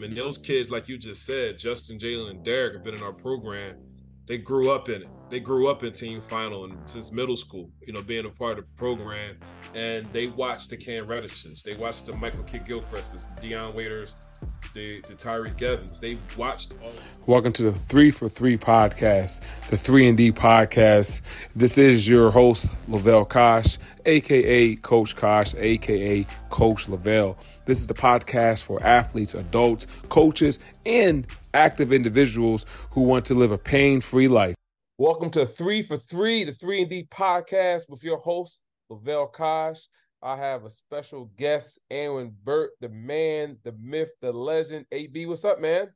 Um, and those kids, like you just said, Justin, Jalen, and Dereck have been in our program. They grew up in it. They grew up in team final and since middle school, you know, being a part of the program. And they watched the Cam Reddishes. They watched the Michael Kidd Gilchrist, the Dion Waiters, the, the Tyreke Evans. They watched all. Welcome to the Three for Three podcast, the Three and D podcast. This is your host Lavelle Kosh, aka Coach Kosh, aka Coach Lavelle. This is the podcast for athletes, adults, coaches, and active individuals who want to live a pain-free life. Welcome to Three for Three, the Three and D podcast with your host Lavelle Kosh. I have a special guest, Aaron Burt, the man, the myth, the legend. AB, what's up, man?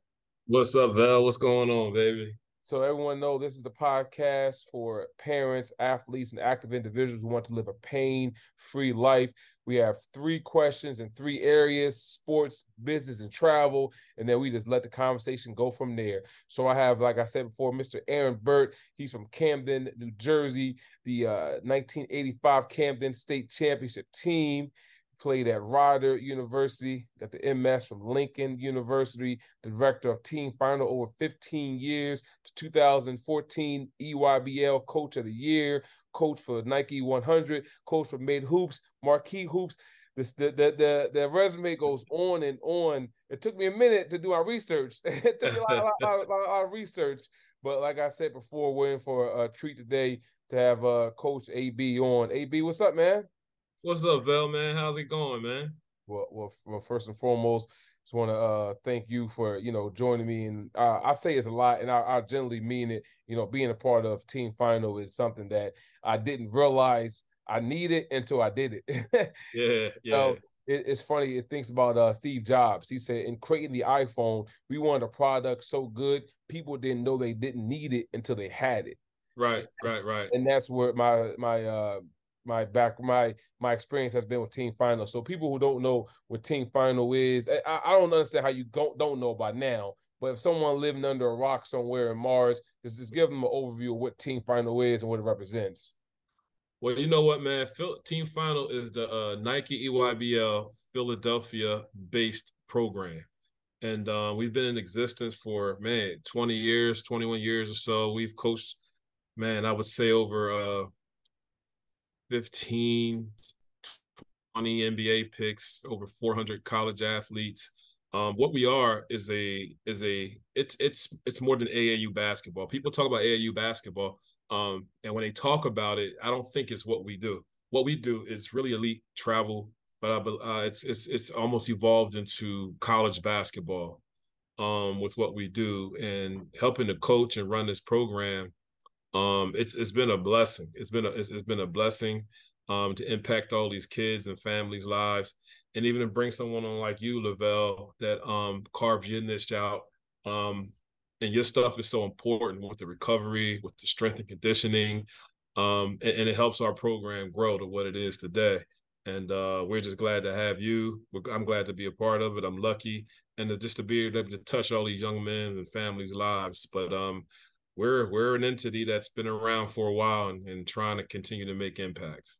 What's up, Val? What's going on, baby? So everyone know this is the podcast for parents, athletes, and active individuals who want to live a pain-free life. We have three questions in three areas: sports, business, and travel, and then we just let the conversation go from there. So I have, like I said before, Mr. Aaron Burt. He's from Camden, New Jersey, the uh, 1985 Camden State Championship team played at Rider University, got the MS from Lincoln University, director of team final over 15 years, 2014 EYBL Coach of the Year, coach for Nike 100, coach for Made Hoops, Marquee Hoops. This, the, the, the, the resume goes on and on. It took me a minute to do our research. it took me a lot, lot, lot, lot of research. But like I said before, we're in for a treat today to have uh, Coach AB on. AB, what's up, man? What's up, Vel, man? How's it going, man? Well, well, well first and foremost, just want to uh, thank you for you know joining me, and uh, I say it's a lot, and I, I, generally mean it. You know, being a part of Team Final is something that I didn't realize I needed until I did it. yeah, yeah. So it, it's funny. It thinks about uh, Steve Jobs. He said, in creating the iPhone, we wanted a product so good people didn't know they didn't need it until they had it. Right, right, right. And that's where my my uh my back my my experience has been with team final. So people who don't know what team final is i, I don't understand how you don't don't know by now. But if someone living under a rock somewhere in mars just, just give them an overview of what team final is and what it represents. Well you know what man? Team final is the uh, nike eybl philadelphia based program. And uh, we've been in existence for man 20 years 21 years or so. We've coached man i would say over uh 15, 20 NBA picks, over 400 college athletes. Um, what we are is a is a it's it's it's more than AAU basketball. People talk about AAU basketball, um, and when they talk about it, I don't think it's what we do. What we do is really elite travel, but uh, it's it's it's almost evolved into college basketball um, with what we do and helping to coach and run this program um, it's it's been a blessing. It's been a it's, it's been a blessing um, to impact all these kids and families' lives, and even to bring someone on like you, Lavelle, that um, carves your niche out. Um, and your stuff is so important with the recovery, with the strength and conditioning, um, and, and, it helps our program grow to what it is today. And uh, we're just glad to have you. I'm glad to be a part of it. I'm lucky, and to, just to be able to touch all these young men and families' lives. But um, we're we're an entity that's been around for a while and, and trying to continue to make impacts.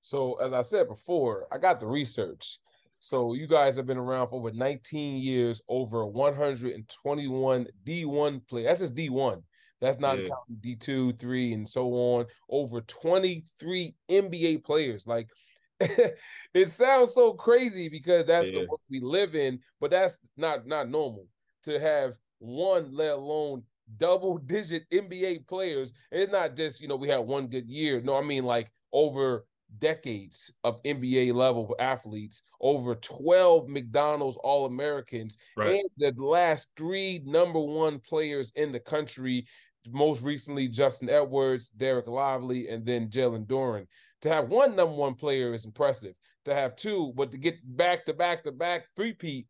So as I said before, I got the research. So you guys have been around for over 19 years, over 121 D1 play. That's just D1. That's not yeah. counting D2, three, and so on. Over 23 NBA players. Like it sounds so crazy because that's yeah. the world we live in, but that's not not normal to have one, let alone double digit NBA players. And it's not just, you know, we had one good year. No, I mean like over decades of NBA level athletes, over 12 McDonald's All Americans, right. and the last three number one players in the country. Most recently, Justin Edwards, Dereck Lively, and then Jalen Duren. To have one number one player is impressive. To have two, but to get back to back to back three-peat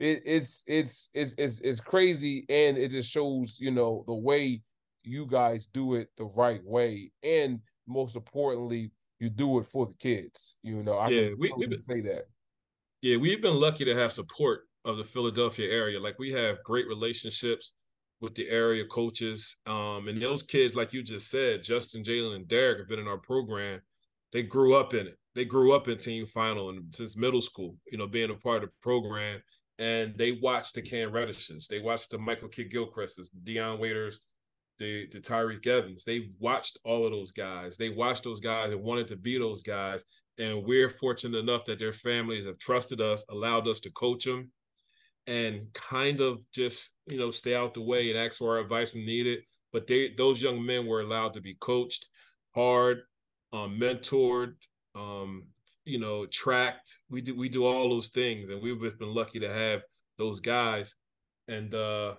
it, it's it's it's it's it's crazy, and it just shows you know the way you guys do it the right way, and most importantly, you do it for the kids. You know, I yeah, we we've been, say that. Yeah, we've been lucky to have support of the Philadelphia area. Like we have great relationships with the area coaches, um, and those kids, like you just said, Justin, Jalen, and Dereck have been in our program. They grew up in it. They grew up in team final and since middle school. You know, being a part of the program and they watched the Cam Reddishes, they watched the Michael Kidd Gilchrist's, Dion Waiters, the the Tyreke Evans. They watched all of those guys. They watched those guys and wanted to be those guys. And we're fortunate enough that their families have trusted us, allowed us to coach them, and kind of just you know stay out the way and ask for our advice when needed. But they those young men were allowed to be coached hard, um, mentored, um, you know, tracked. We do we do all those things, and we've been lucky to have those guys. And uh,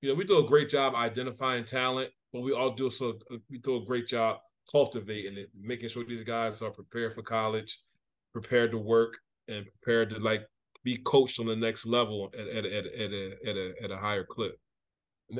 you know, we do a great job identifying talent, but we all do so we do a great job cultivating it, making sure these guys are prepared for college, prepared to work, and prepared to like be coached on the next level at at at, at a at a at a higher clip.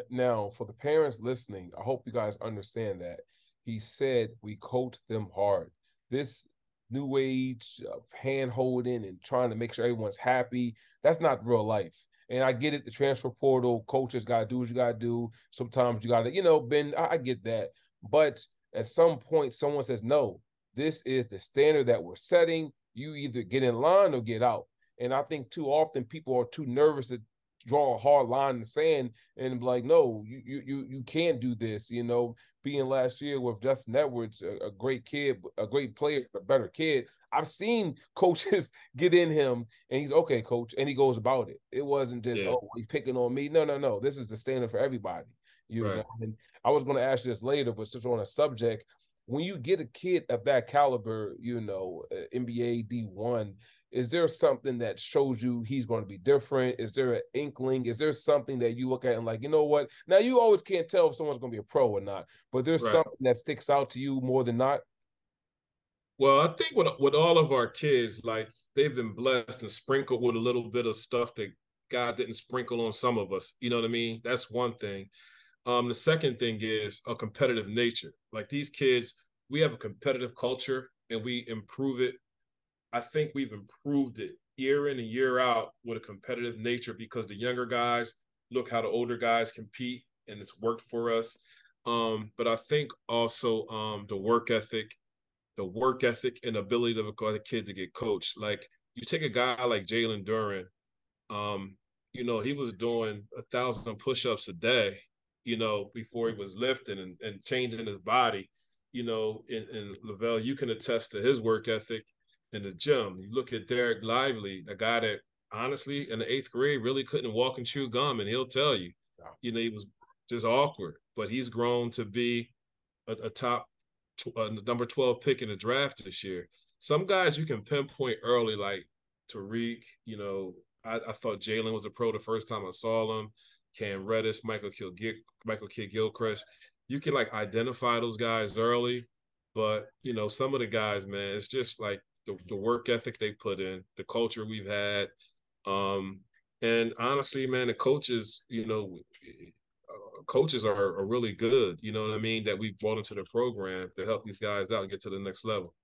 Now, for the parents listening, I hope you guys understand that he said we coach them hard. This new age of hand holding and trying to make sure everyone's happy, that's not real life. And I get it, the transfer portal, coaches gotta do what you gotta do. Sometimes you gotta, you know, Ben, I, I get that. But at some point, someone says, no, this is the standard that we're setting. You either get in line or get out. And I think too often people are too nervous to draw a hard line in the sand and be like, no, you you you you can't do this. You know, being last year with Justin Edwards, a, a, great kid, a great player, a better kid. I've seen coaches get in him and he's okay, coach, and he goes about it. It wasn't just yeah. oh he's picking on me. No, no, no. This is the standard for everybody. You right. know, and I was going to ask you this later, but since we're on a subject, when you get a kid of that caliber, you know, uh, NBA D one, is there something that shows you he's going to be different? Is there an inkling? Is there something that you look at and like, you know what? Now you always can't tell if someone's going to be a pro or not, but there's right. something that sticks out to you more than not. Well, I think with with all of our kids, like they've been blessed and sprinkled with a little bit of stuff that God didn't sprinkle on some of us. You know what I mean? That's one thing. Um, the second thing is a competitive nature. Like these kids, we have a competitive culture and we improve it I think we've improved it year in and year out with a competitive nature because the younger guys look how the older guys compete and it's worked for us. Um, but I think also um, the work ethic, the work ethic and ability of a kid to get coached. Like you take a guy like Jalen Duren, um, you know, he was doing a thousand push-ups a day, you know, before he was lifting and, and changing his body. You know, in LaVelle, you can attest to his work ethic in the gym. You look at Dereck Lively, a guy that honestly in the eighth grade really couldn't walk and chew gum, and he'll tell you, you know, he was just awkward, but he's grown to be a, a top a uh, number 12 pick in the draft this year. Some guys you can pinpoint early, like Tyreke, you know, I, I thought Jalen was a pro the first time I saw him. Cam Reddish, Michael Kill Michael Kidd Gilchrist. You can like identify those guys early, but you know, some of the guys, man, it's just like the, the work ethic they put in, the culture we've had. Um, and honestly, man, the coaches, you know, uh, coaches are, are really good, you know what I mean, that we brought into the program to help these guys out and get to the next level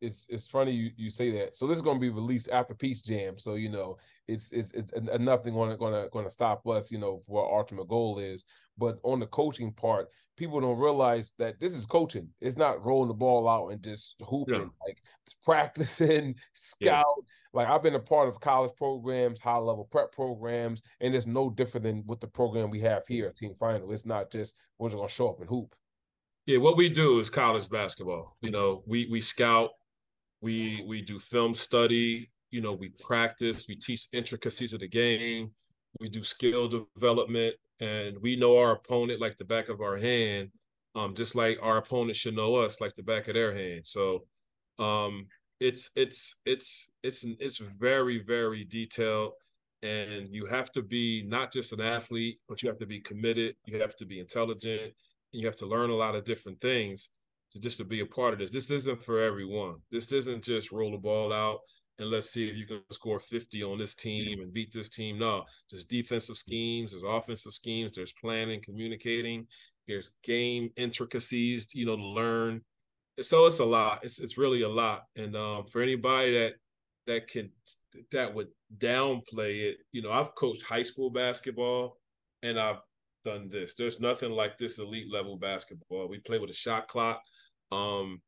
it's it's funny you, you say that. So this is going to be released after Peach Jam. So you know it's it's, it's nothing going to going to going to stop us. You know what our ultimate goal is. But on the coaching part, people don't realize that this is coaching. It's not rolling the ball out and just hooping. Yeah. Like practicing, scout. Yeah. Like I've been a part of college programs, high level prep programs, and it's no different than what the program we have here at Team Final. It's not just we're just going to show up and hoop. Yeah, what we do is college basketball. You know, we we scout, we we do film study. You know, we practice, we teach intricacies of the game, we do skill development, and we know our opponent like the back of our hand. Um, just like our opponent should know us like the back of their hand. So, um, it's it's it's it's it's very very detailed and you have to be not just an athlete but you have to be committed you have to be intelligent you have to learn a lot of different things to just to be a part of this. This isn't for everyone. This isn't just roll the ball out and let's see if you can score 50 on this team and beat this team. No, there's defensive schemes, there's offensive schemes, there's planning, communicating, there's game intricacies, you know, to learn. So it's a lot. It's it's really a lot. And um, for anybody that that can that would downplay it, you know, I've coached high school basketball and I've done this. There's nothing like this elite level basketball. We play with a shot clock. Um,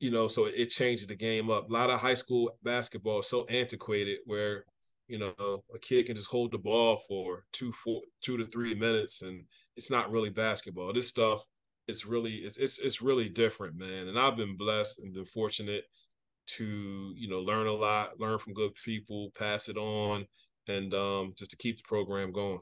you know, so it changes the game up. A lot of high school basketball is so antiquated where You know, a kid can just hold the ball for two, four, two to three minutes, and it's not really basketball. This stuff, it's really, it's, it's, it's really different, man. And I've been blessed and been fortunate to, you know, learn a lot, learn from good people, pass it on, and um, just to keep the program going.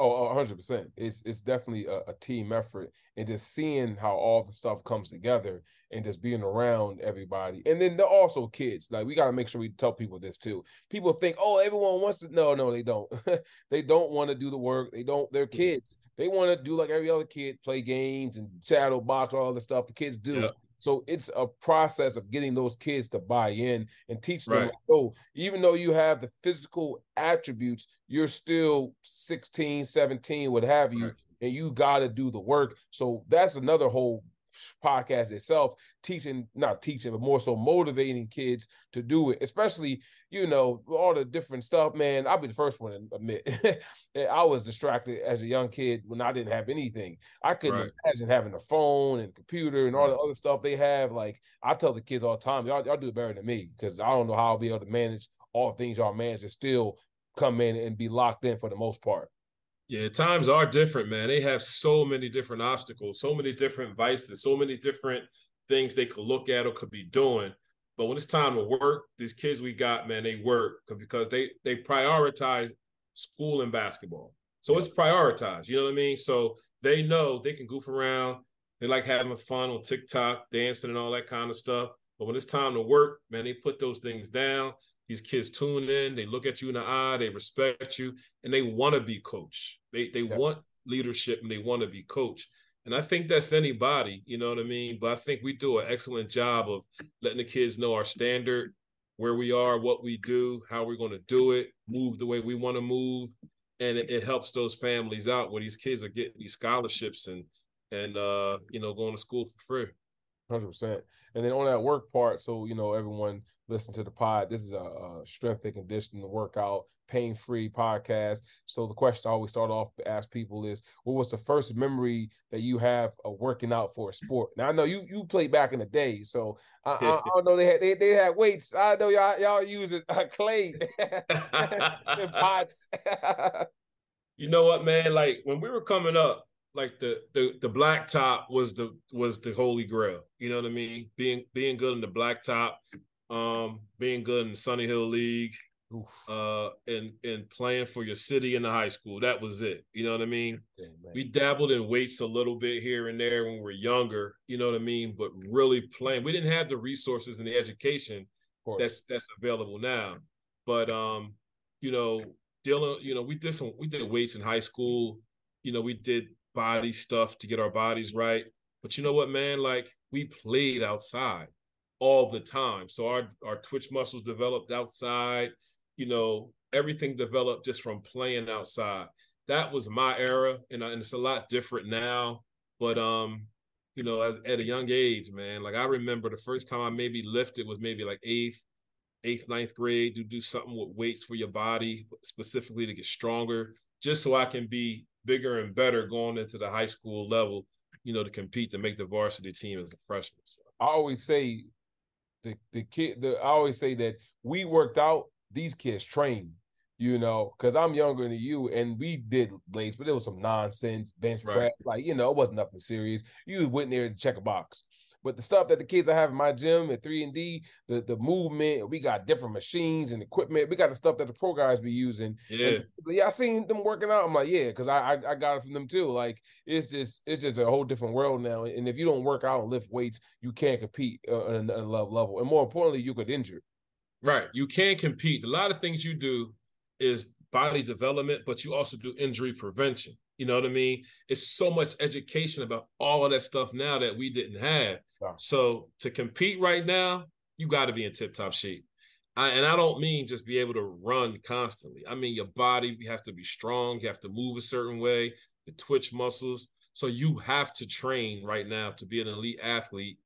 Oh, hundred percent. It's it's definitely a, a, team effort, and just seeing how all the stuff comes together, and just being around everybody, and then they're also kids. Like we got to make sure we tell people this too. People think, oh, everyone wants to. No, no, they don't. they don't want to do the work. They don't. They're mm-hmm. kids. They want to do like every other kid, play games and shadow box, all the stuff the kids do. So it's a process of getting those kids to buy in and teach them. Right. oh, even though you have the physical attributes, you're still 16, 17, what have you, right. and you got to do the work. So that's another whole podcast itself, teaching, not teaching, but more so motivating kids to do it, especially, you know, all the different stuff, man. I'll be the first one to admit I was distracted as a young kid when I didn't have anything. I couldn't right. imagine having a phone and computer and all the other stuff they have. Like I tell the kids all the time, y'all, y'all do it better than me because I don't know how I'll be able to manage all things y'all manage and still come in and be locked in for the most part. Yeah, times are different, man. They have so many different obstacles, so many different vices, so many different things they could look at or could be doing. But when it's time to work, these kids we got, man, they work because they they prioritize school and basketball. So it's prioritized. You know what I mean? So they know they can goof around. They like having fun on TikTok, dancing and all that kind of stuff. But when it's time to work, man, they put those things down. These kids tune in, they look at you in the eye, they respect you, and they want to be coach. They they yes. want leadership and they want to be coach. And I think that's anybody, you know what I mean? But I think we do an excellent job of letting the kids know our standard, where we are, what we do, how we're going to do it, move the way we want to move. And it, it helps those families out where these kids are getting these scholarships and and uh, you know, going to school for free. Hundred percent. And then on that work part, so you know, everyone listen to the pod. This is a, a strength and conditioning workout, pain free podcast. So the question I always start off ask people is, what was the first memory that you have of working out for a sport? Now I know you you played back in the day, so I, I, I don't know they had they, they had weights. I know y'all y'all using uh, clay and pots. you know what, man? Like when we were coming up, like the the the black top was the was the holy grail. You know what I mean? Being being good in the black top, um, being good in the Sonny Hill League, uh, and and playing for your city in the high school. That was it. You know what I mean? Yeah, we dabbled in weights a little bit here and there when we were younger. You know what I mean? But really playing, we didn't have the resources and the education that's that's available now. But um, you know, dealing, you know, we did some we did weights in high school. You know, we did body stuff to get our bodies right. But you know what, man? Like we played outside all the time. So our our twitch muscles developed outside, you know, everything developed just from playing outside. That was my era and, and it's a lot different now, but um you know, as at a young age, man, like I remember the first time I maybe lifted was maybe like eighth, eighth, ninth grade to do something with weights for your body, specifically to get stronger, just so I can be bigger and better going into the high school level, you know, to compete to make the varsity team as a freshman. So. I always say the the kid the I always say that we worked out, these kids trained, you know, because I'm younger than you and we did blades, but it was some nonsense, bench right. press, like you know, it wasn't nothing serious. You went there to check a box. But the stuff that the kids I have in my gym at three and D, the the movement, we got different machines and equipment. We got the stuff that the pro guys be using. Yeah, and, yeah. I seen them working out. I'm like, yeah, because I, I, I got it from them too. Like it's just it's just a whole different world now. And if you don't work out and lift weights, you can't compete uh, at a level. And more importantly, you could injure. Right, you can compete. A lot of things you do is body development, but you also do injury prevention. You know what I mean? It's so much education about all of that stuff now that we didn't have. So to compete right now, you got to be in tip top shape. I, and I don't mean just be able to run constantly. I mean your body has to be strong. You have to move a certain way, the twitch muscles. So you have to train right now to be an elite athlete,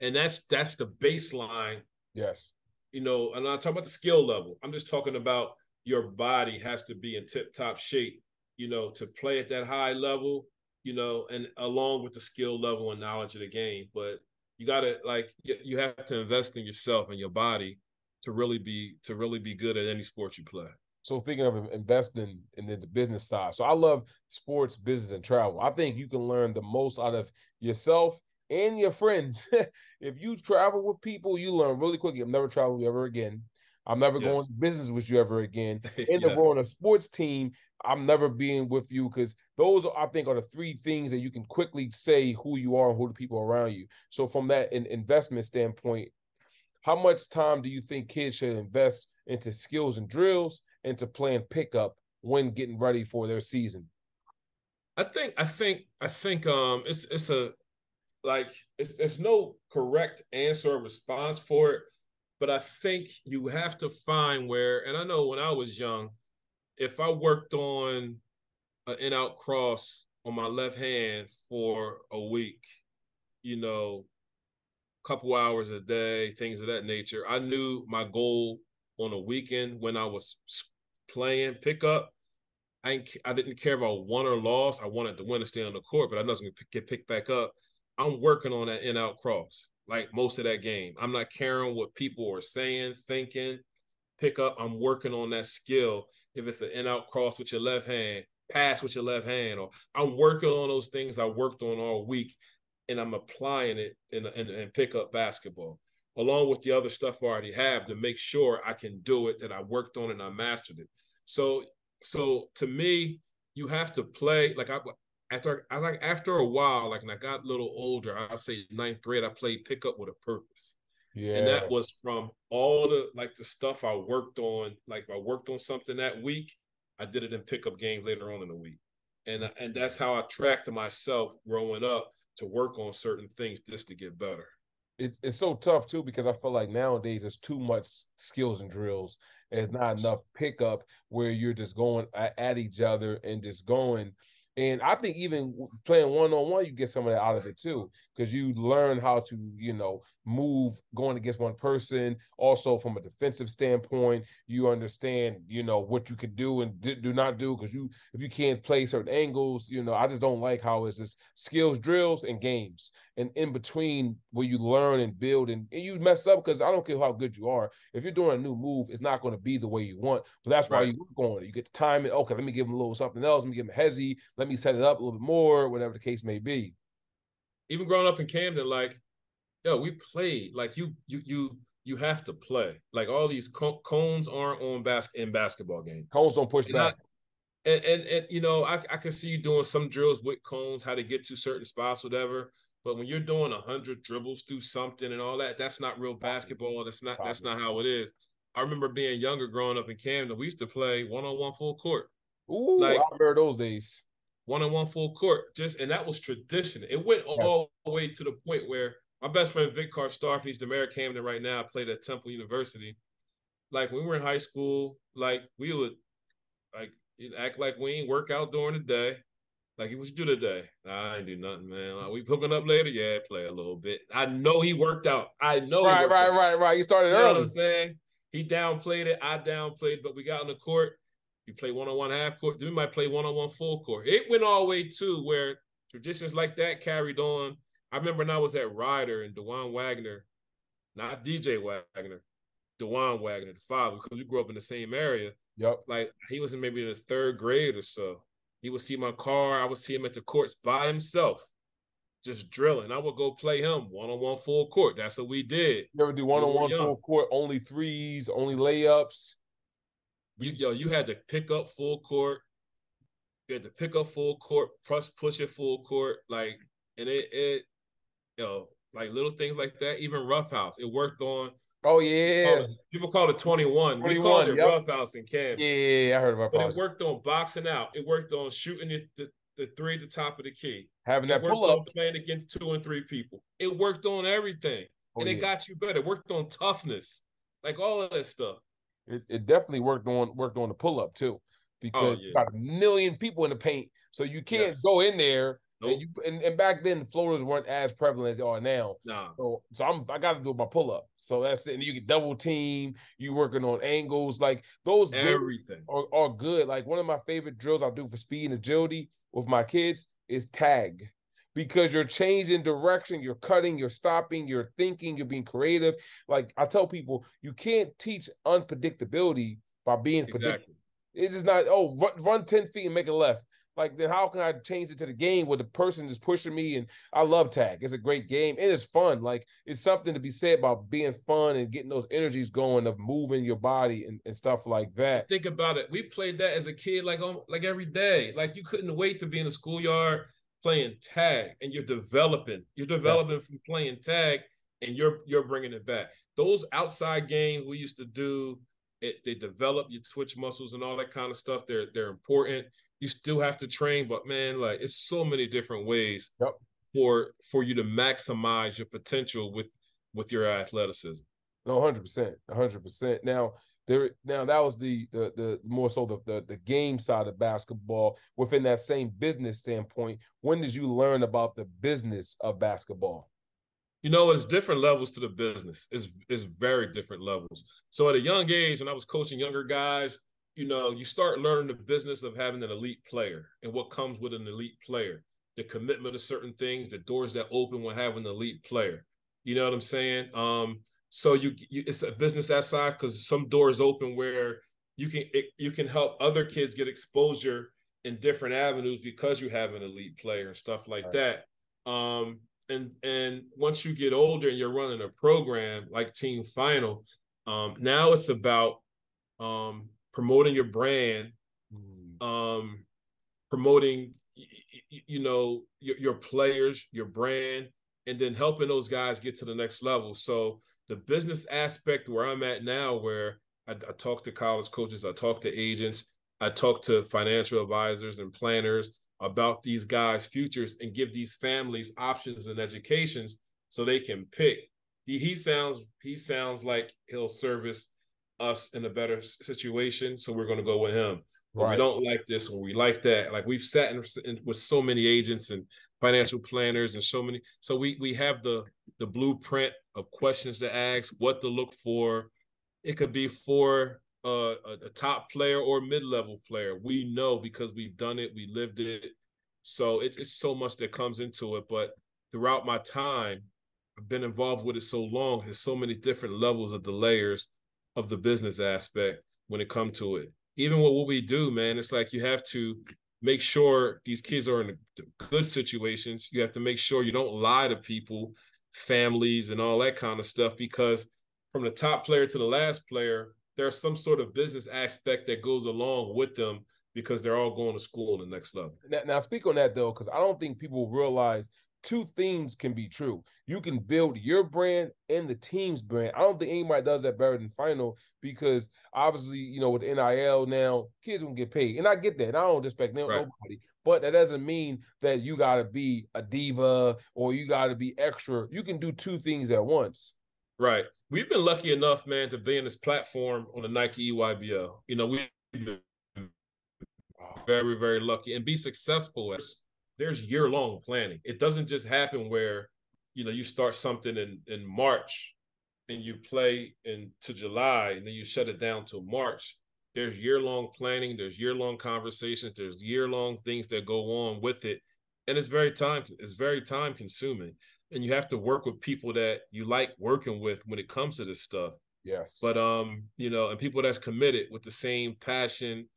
and that's that's the baseline. Yes. You know, and I'm talking about the skill level. I'm just talking about your body has to be in tip top shape. You know, to play at that high level. You know, and along with the skill level and knowledge of the game, but you gotta like you have to invest in yourself and your body to really be to really be good at any sport you play. So thinking of investing in the business side. So I love sports, business, and travel. I think you can learn the most out of yourself and your friends. if you travel with people, you learn really quickly. I'm never traveling ever again. I'm never yes. going to business with you ever again. In yes. the role a sports team, I'm never being with you because those I think are the three things that you can quickly say who you are and who the people around you. So from that in investment standpoint, how much time do you think kids should invest into skills and drills into playing pickup when getting ready for their season? I think I think I think um it's it's a like it's there's no correct answer or response for it, but I think you have to find where and I know when I was young, if I worked on an in out cross on my left hand for a week, you know, a couple hours a day, things of that nature. I knew my goal on a weekend when I was playing pickup. I didn't, I didn't care about won or lost. I wanted to win and stay on the court, but I wasn't going to get picked back up. I'm working on that in out cross like most of that game. I'm not caring what people are saying, thinking. Pick up. I'm working on that skill. If it's an in out cross with your left hand, pass with your left hand, or I'm working on those things I worked on all week, and I'm applying it in, in, in pick up basketball along with the other stuff I already have to make sure I can do it, that I worked on and I mastered it. So, so to me, you have to play like I after I like after a while, like when I got a little older, I say ninth grade, I played pickup with a purpose. Yeah. And that was from all the like the stuff I worked on. Like if I worked on something that week, I did it in pickup games later on in the week. And uh, and that's how I tracked myself growing up to work on certain things just to get better it's it's so tough too because I feel like nowadays there's too much skills and drills. And it's not enough pickup where you're just going at each other and just going and I think even playing one on one, you get some of that out of it too, because you learn how to, you know, move going against one person. Also, from a defensive standpoint, you understand, you know, what you can do and do not do. Because you, if you can't play certain angles, you know, I just don't like how it's just skills drills and games, and in between where you learn and build, and, and you mess up because I don't care how good you are. If you're doing a new move, it's not going to be the way you want. But that's right. why you work on it. You get the time. It. Okay, let me give him a little something else. Let me give him a hezzy let me set it up a little bit more, whatever the case may be. Even growing up in Camden, like, yo, we played. Like you, you, you, you have to play. Like all these cones aren't on bas- in basketball games. Cones don't push and back. I, and, and and you know, I I can see you doing some drills with cones, how to get to certain spots, whatever. But when you're doing a hundred dribbles through something and all that, that's not real basketball. That's not that's not how it is. I remember being younger, growing up in Camden. We used to play one on one full court. Ooh, like, I remember those days one on one full court. Just and that was tradition. It went yes. all the way to the point where my best friend Vic Carstarphen, he's the mayor of Camden right now, played at Temple University. Like when we were in high school, like we would like act like we ain't work out during the day. Like he was do today. Nah, I ain't do nothing, man. Like, we hooking up later? Yeah, play a little bit. I know he worked out. I know. Right, right, out. right, right. You started you early. Know what I'm saying? He downplayed it. I downplayed, but we got on the court you play one on one half court. Then we might play one on one full court. It went all the way to where traditions like that carried on. I remember when I was at Rider and Dajuan Wagner, not DJ Wagner, Dajuan Wagner, the father, because we grew up in the same area. Yep. Like he was in maybe the third grade or so. He would see my car. I would see him at the courts by himself, just drilling. I would go play him one on one full court. That's what we did. You ever do one on one full court, only threes, only layups? you yo, you had to pick up full court. You had to pick up full court, plus push it full court, like, and it it, yo, like little things like that. Even roughhouse, it worked on. Oh yeah, people call it, people call it twenty one. We called it yep. roughhouse in Cam. Yeah, yeah, I heard about. it. But it worked on boxing out. It worked on shooting the, the, the three at the top of the key. Having it that pull up, playing against two and three people. It worked on everything, oh, and yeah. it got you better. It worked on toughness, like all of that stuff it, it definitely worked on worked on the pull up too, oh, because oh, yeah. you got a million people in the paint, so you can't yes. go in there. Nope. And, you, and, and back then floaters weren't as prevalent as they are now. Nah. So so I'm I got to do my pull up. So that's it. And you get double team. You working on angles like those. Everything are, are good. Like one of my favorite drills I do for speed and agility with my kids is tag because you're changing direction, you're cutting, you're stopping, you're thinking, you're being creative. Like I tell people, you can't teach unpredictability by being exactly. predictable. It's just not, oh, run, run 10 feet and make a left. Like then how can I change it to the game where the person is pushing me and I love tag. It's a great game and it's fun. Like it's something to be said about being fun and getting those energies going of moving your body and, and stuff like that. Think about it. We played that as a kid like on like every day. Like you couldn't wait to be in the schoolyard playing tag and you're developing. You're developing yes. from playing tag and you're you're bringing it back. Those outside games we used to do it, they develop your twitch muscles and all that kind of stuff. They're they're important you still have to train, but man, like it's so many different ways yep. for for you to maximize your potential with with your athleticism. No, hundred percent, hundred percent. Now there, now that was the the the more so the, the the game side of basketball. Within that same business standpoint, when did you learn about the business of basketball? You know, it's different levels to the business. It's it's very different levels. So at a young age, when I was coaching younger guys, you know, you start learning the business of having an elite player and what comes with an elite player, the commitment to certain things, the doors that open when having an elite player. You know what I'm saying? Um, so you, you it's a business outside because some doors open where you can it, you can help other kids get exposure in different avenues because you have an elite player and stuff like right. that. Um, and and once you get older and you're running a program like Team Final, um, now it's about um, promoting your brand, mm. um, promoting you know your, your players, your brand, and then helping those guys get to the next level. So the business aspect where I'm at now, where I, I talk to college coaches, I talk to agents, I talk to financial advisors and planners about these guys' futures and give these families options and educations so they can pick. He sounds he sounds like he'll service us in a better situation, so we're going to go with him. Right. We don't like this or we like that. Like we've sat in, in, with so many agents and financial planners and so many. So we we have the the blueprint of questions to ask, what to look for. It could be for a, a top player or mid level player. We know because we've done it, we lived it. So it's it's so much that comes into it. But throughout my time, I've been involved with it so long. There's so many different levels of the layers of the business aspect when it comes to it. Even with what we do, man, it's like you have to make sure these kids are in good situations. You have to make sure you don't lie to people, families, and all that kind of stuff because from the top player to the last player, there's some sort of business aspect that goes along with them because they're all going to school the next level. Now, now speak on that though, because I don't think people realize two things can be true. You can build your brand and the team's brand. I don't think anybody does that better than Final because obviously, you know, with NIL now, kids will get paid. And I get that. I don't expect right. nobody. But that doesn't mean that you got to be a diva or you got to be extra. You can do two things at once. Right. We've been lucky enough, man, to be in this platform on the Nike EYBL. You know, we've been very, very lucky and be successful at there's year long planning. It doesn't just happen where, you know, you start something in in March and you play into July and then you shut it down till March. There's year long planning, there's year long conversations, there's year long things that go on with it. And it's very time it's very time consuming. And you have to work with people that you like working with when it comes to this stuff. Yes. But um, you know, and people that's committed with the same passion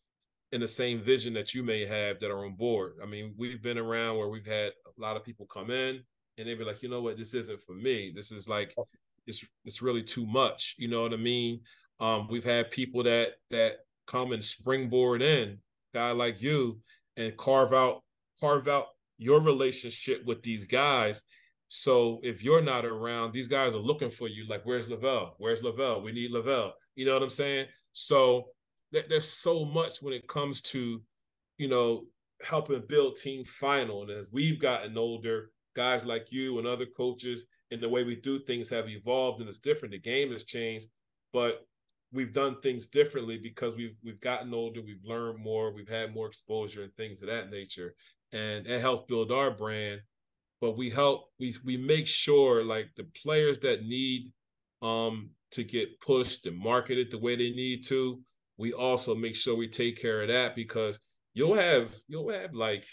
in the same vision that you may have that are on board. I mean, we've been around where we've had a lot of people come in and they'd be like, you know what, this isn't for me. This is like oh. it's it's really too much. You know what I mean? Um, we've had people that that come and springboard in, guy like you, and carve out carve out your relationship with these guys. So if you're not around, these guys are looking for you. Like, where's Lavelle? Where's Lavelle? We need Lavelle. You know what I'm saying? So there's so much when it comes to, you know, helping build team final. And as we've gotten older, guys like you and other coaches and the way we do things have evolved and it's different. The game has changed, but we've done things differently because we've we've gotten older, we've learned more, we've had more exposure and things of that nature. And it helps build our brand. But we help we we make sure like the players that need um to get pushed and marketed the way they need to, we also make sure we take care of that because you'll have you'll have like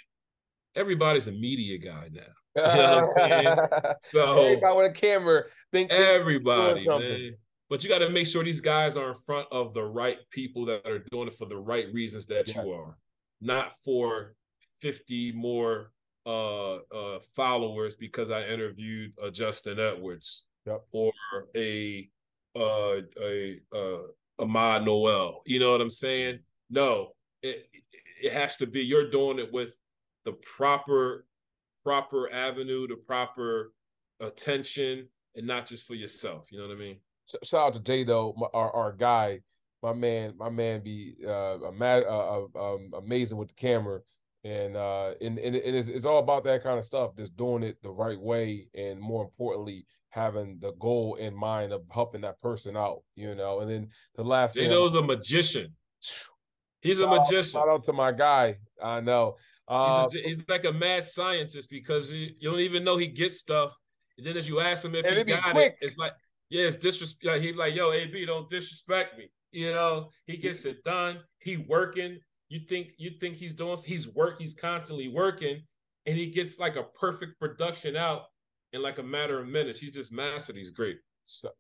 everybody's a media guy now. You know what I'm saying? So everybody with a camera think everybody, man. But you got to make sure these guys are in front of the right people that are doing it for the right reasons that yeah. you are, not for 50 more uh, uh, followers because I interviewed uh, Justin Edwards yep. or a uh, a uh, Ahmad Nowell. You know what I'm saying? No, it it has to be. You're doing it with the proper proper avenue, the proper attention, and not just for yourself. You know what I mean? Shout out to Jay though, our our guy, my man, my man be uh, mad, uh, uh, um, amazing with the camera, and uh, and, and it's, it's all about that kind of stuff. Just doing it the right way, and more importantly, having the goal in mind of helping that person out. You know, and then the last. Jay thing, a magician. He's a magician. Shout out to my guy. I know. Uh, he's, a, he's, like a mad scientist because you, you, don't even know he gets stuff. And then if you ask him if he got quick. it, it's like, yeah, it's disrespect. Like, he like, yo, AB, don't disrespect me. You know, he gets it done. He working. You think you think he's doing? He's work. He's constantly working, and he gets like a perfect production out in like a matter of minutes. He's just mastered. He's great.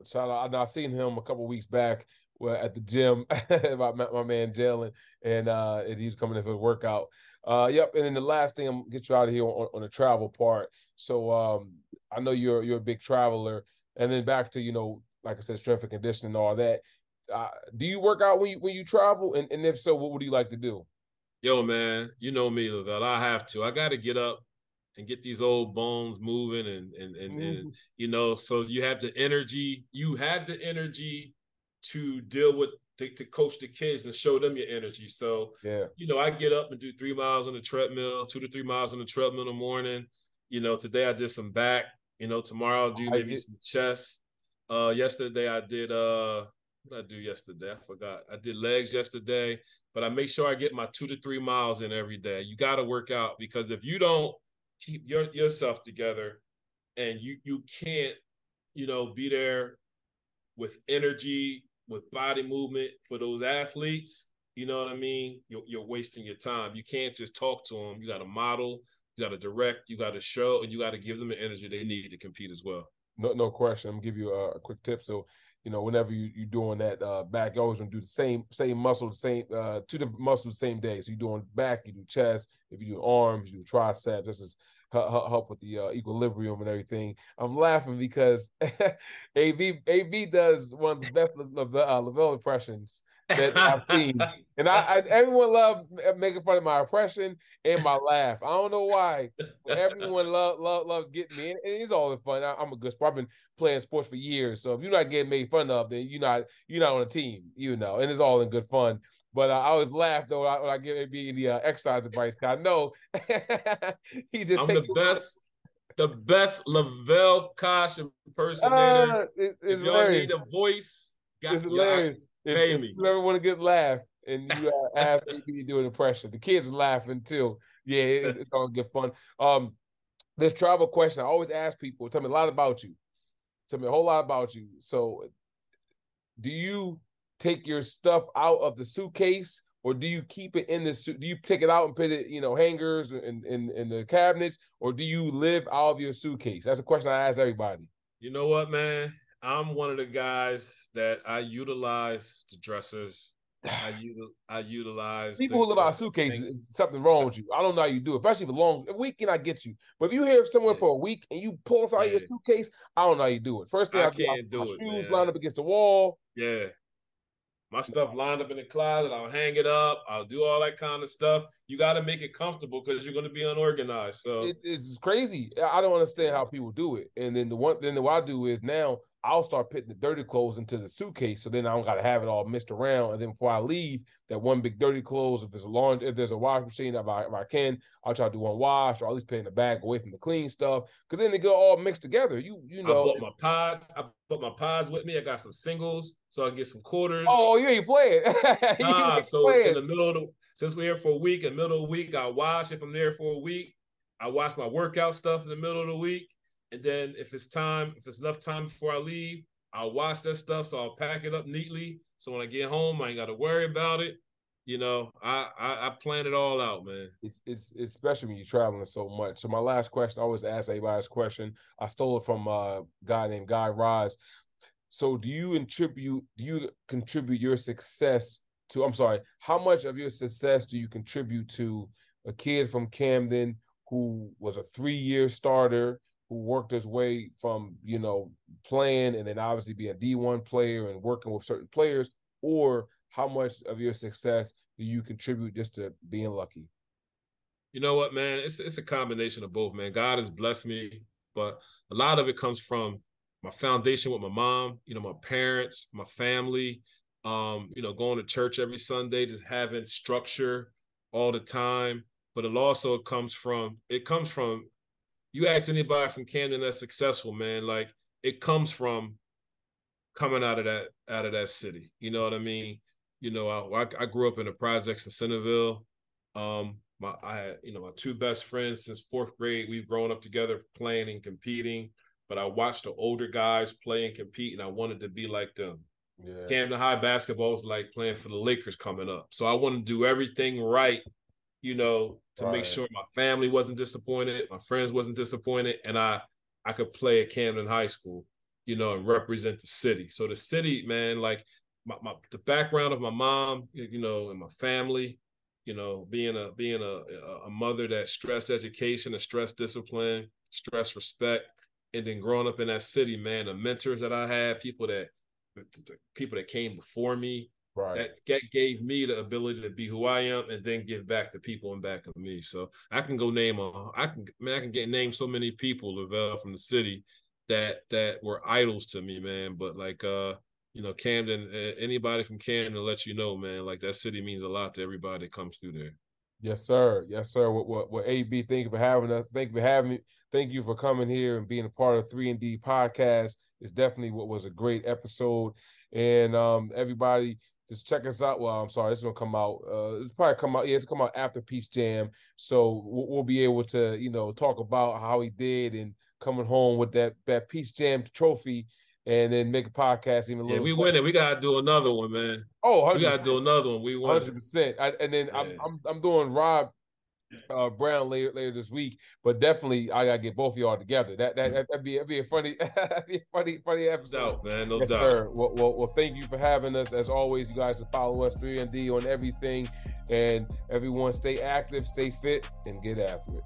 Shout out! I seen him a couple weeks back at the gym. my, my man Jalen, and uh, and he was coming in for a workout. Uh, yep. And then the last thing I'm gonna get you out of here on, on the travel part. So um, I know you're you're a big traveler, and then back to you know, like I said, strength and conditioning and all that. Uh, do you work out when you when you travel? And, and if so, what would you like to do? Yo, man, you know me, Lavelle. I have to. I got to get up and get these old bones moving, and and and, mm-hmm. and you know, so you have the energy. You have the energy to deal with to, to, coach the kids and show them your energy. So yeah, you know, I get up and do three miles on the treadmill, two to three miles on the treadmill in the morning. You know, today I did some back. You know, tomorrow I'll do maybe some chest. Uh, yesterday I did uh, what did I do yesterday? I forgot. I did legs yesterday, but I make sure I get my two to three miles in every day. You got to work out because if you don't keep your yourself together, and you you can't, you know, be there with energy with body movement for those athletes, you know what I mean? You're, you're wasting your time. You can't just talk to them. You got to model, you got to direct, you got to show, and you got to give them the energy they need to compete as well. No, no question. I'm give you a, a quick tip. So, you know, whenever you you doing that uh, back, you always gonna do the same same muscle, the same uh, two different muscles the same day. So you're doing back, you do chest. If you do arms, you do triceps. This is help with the uh, equilibrium and everything. I'm laughing because AB AB does one of the best of the uh, Lavelle impressions that I've seen, and I, I, everyone love making fun of my impression and my laugh. I don't know why. Everyone love, love loves getting me, and, it's all fun. I, am a good sport. I've been playing sports for years, so if you're not getting made fun of, then you're not you're not on a team, you know. And it's all in good fun. But uh, I always laugh though when I, when I give AB the uh, exercise advice. Cause I know he just. I'm the best, the best Lavelle Kosh impersonator. Uh, it, if y'all need a voice, got, it's hilarious. If, if, you ever want to get laugh and you uh, ask AB to do an impression, the kids are laughing too. Yeah, it, it's all good fun. Um, this travel question I always ask people. Tell me a lot about you. Tell me a whole lot about you. So, do you take your stuff out of the suitcase or do you keep it in the suit? Do you take it out and put it, you know, hangers and in, in, in, the cabinets, or do you live out of your suitcase? That's a question I ask everybody. You know what, man? I'm one of the guys that I utilize the dressers. I, util, I utilize people the, who live out of suitcases. Something wrong with you. I don't know how you do it, especially for long. A week can I get you, but if you here somewhere yeah. for a week and you pull us out yeah. your suitcase, I don't know how you do it. First thing I, I can't do, I, do it. Shoes man. lined up against the wall. Yeah, my stuff lined up in the closet. I'll hang it up. I'll do all that kind of stuff. You got to make it comfortable because you're going to be unorganized. So it, it's crazy. I don't understand how people do it. And then the one, then what I do is now I'll start putting the dirty clothes into the suitcase, so then I don't got to have it all messed around. And then before I leave, that one big dirty clothes, if there's a laundry, if there's a wash machine, if I, if I can, I'll try to do one wash, or at least put in the bag away from the clean stuff, because then they go all mixed together. You you know, I bought my pods. I put my pods with me. I got some singles, so I get some quarters. Oh, you ain't playing. nah, so playing. in the middle of the since we're here for a week, in the middle of the week, I wash if I'm there for a week. I wash my workout stuff in the middle of the week. And then if it's time, if it's enough time before I leave, I'll wash that stuff, so I'll pack it up neatly. So when I get home, I ain't got to worry about it. You know, I, I I plan it all out, man. It's, it's especially when you're traveling so much. So my last question, I always ask everybody's question. I stole it from a guy named Guy Raz. So do you contribute? Do you contribute your success to? I'm sorry. How much of your success do you contribute to a kid from Camden who was a three year starter? Who worked his way from you know playing and then obviously being a D1 player and working with certain players, or how much of your success do you contribute just to being lucky? You know what, man? It's it's a combination of both, man. God has blessed me, but a lot of it comes from my foundation with my mom, you know, my parents, my family, um, you know, going to church every Sunday, just having structure all the time. But it also comes from it comes from you ask anybody from Camden that's successful, man, like it comes from coming out of that out of that city. You know what I mean? You know, I I grew up in the projects in Centerville. Um, my I had you know my two best friends since fourth grade. We've grown up together, playing and competing. But I watched the older guys play and compete, and I wanted to be like them. Yeah. Camden High basketball was like playing for the Lakers coming up, so I wanted to do everything right you know, to right. make sure my family wasn't disappointed, my friends wasn't disappointed, and I I could play at Camden High School, you know, and represent the city. So the city, man, like my, my the background of my mom, you know, and my family, you know, being a being a a mother that stressed education, a stressed discipline, stress respect, and then growing up in that city, man, the mentors that I had, people that people that came before me, Right. That, gave me the ability to be who I am and then give back to people and back of me. So I can go name a, I can, man, I can get name so many people Lovell from the city that that were idols to me, man. But like, uh, you know, Camden, anybody from Camden let you know, man, like that city means a lot to everybody that comes through there. Yes, sir. Yes, sir. What what, what AB? Thank you for having us. Thank you for having me. Thank you for coming here and being a part of Three and D podcast. It's definitely what was a great episode. And um, everybody, just check us out. Well, I'm sorry, this will come out. Uh, it's probably come out. Yeah, it's come out after Peach Jam, so we'll, we'll, be able to, you know, talk about how he did and coming home with that that Peach Jam trophy, and then make a podcast even. yeah, we win it. We gotta do another one, man. Oh, we gotta do another one. We won. Hundred percent. And then yeah. I'm, I'm I'm doing Rob uh, Brown later later this week. But definitely, I gotta get both of y'all together. That that that'd be that'd be a funny, be a funny funny episode. No doubt, man, no yes, doubt. Sir. Well, well, well, thank you for having us. As always, you guys can follow us three and D on everything, and everyone stay active, stay fit, and get after it.